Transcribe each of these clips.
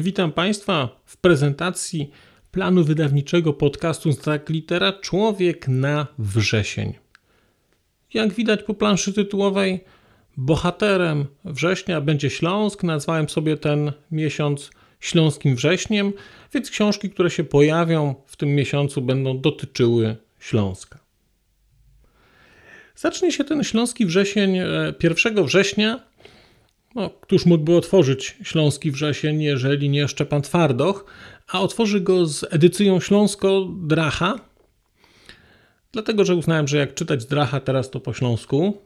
Witam Państwa w prezentacji planu wydawniczego podcastu Tak Litera Człowiek na wrzesień. Jak widać po planszy tytułowej, bohaterem września będzie Śląsk. Nazwałem sobie ten miesiąc Śląskim Wrześniem, więc książki, które się pojawią w tym miesiącu, będą dotyczyły Śląska. Zacznie się ten Śląski Wrzesień 1 e, września. No, któż mógłby otworzyć Śląski Wrzesień, jeżeli nie Szczepan Twardoch, a otworzy go z edycją Śląsko-Dracha, dlatego że uznałem, że jak czytać Dracha teraz to po śląsku,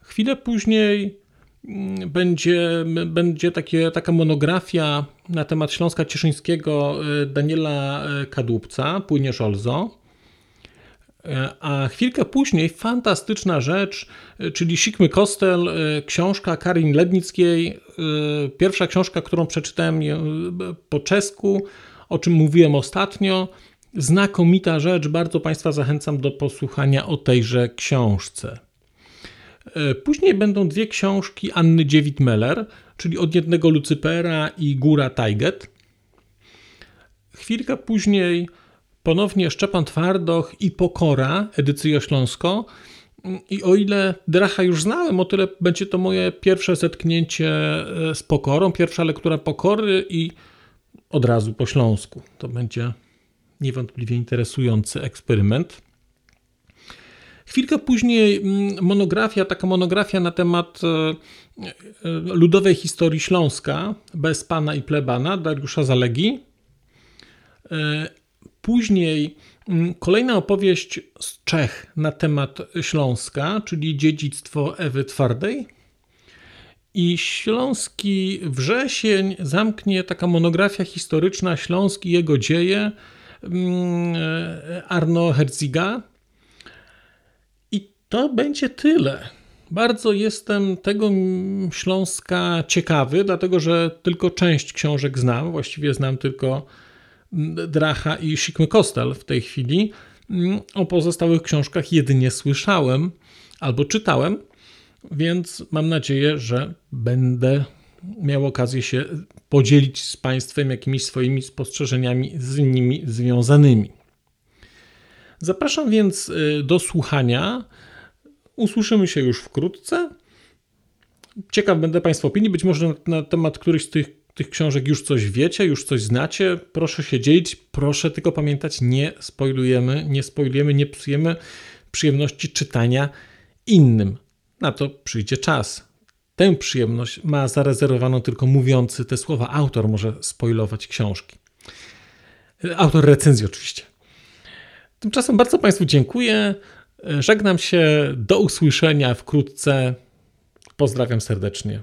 Chwilę później mm, będzie, będzie takie, taka monografia na temat Śląska Cieszyńskiego y, Daniela y, Kadłubca, Płynie Olzo. A chwilkę później fantastyczna rzecz, czyli Sikmy Kostel, książka Karin Lednickiej, pierwsza książka, którą przeczytałem po czesku, o czym mówiłem ostatnio. Znakomita rzecz, bardzo Państwa zachęcam do posłuchania o tejże książce. E, później będą dwie książki Anny Dziewit-Meller, czyli Od jednego Lucypera i Góra Tajget. Chwilkę później ponownie Szczepan Twardoch i Pokora, edycja Śląsko. I o ile Dracha już znałem, o tyle będzie to moje pierwsze zetknięcie e, z Pokorą, pierwsza lektura Pokory i od razu po śląsku. To będzie niewątpliwie interesujący eksperyment. Chwilkę później mm, monografia, taka monografia na temat e, e, ludowej historii Śląska, bez pana i plebana, Dariusza Zalegi. Później mm, kolejna opowieść z Czech na temat Śląska, czyli dziedzictwo Ewy Twardej. I Śląski wrzesień zamknie taka monografia historyczna Śląski i jego dzieje mm, Arno Herziga. To będzie tyle. Bardzo jestem tego Śląska ciekawy, dlatego że tylko część książek znam. Właściwie znam tylko Dracha i Sikmy Kostel w tej chwili. O pozostałych książkach jedynie słyszałem albo czytałem, więc mam nadzieję, że będę miał okazję się podzielić z Państwem jakimiś swoimi spostrzeżeniami z nimi związanymi. Zapraszam więc y, do słuchania Usłyszymy się już wkrótce. Ciekaw będę Państwa opinii. Być może na, temat którychś z tych, tych książek już coś wiecie, już coś znacie. Proszę się dzielić. Proszę tylko pamiętać, nie spoilujemy, nie spoilujemy, nie psujemy przyjemności czytania innym. Na to przyjdzie czas. Tę przyjemność ma zarezerwowaną tylko mówiący te słowa. Autor może spoilować książki. Autor recenzji oczywiście. Tymczasem bardzo Państwu dziękuję. Żegnam się, do usłyszenia wkrótce. Pozdrawiam serdecznie.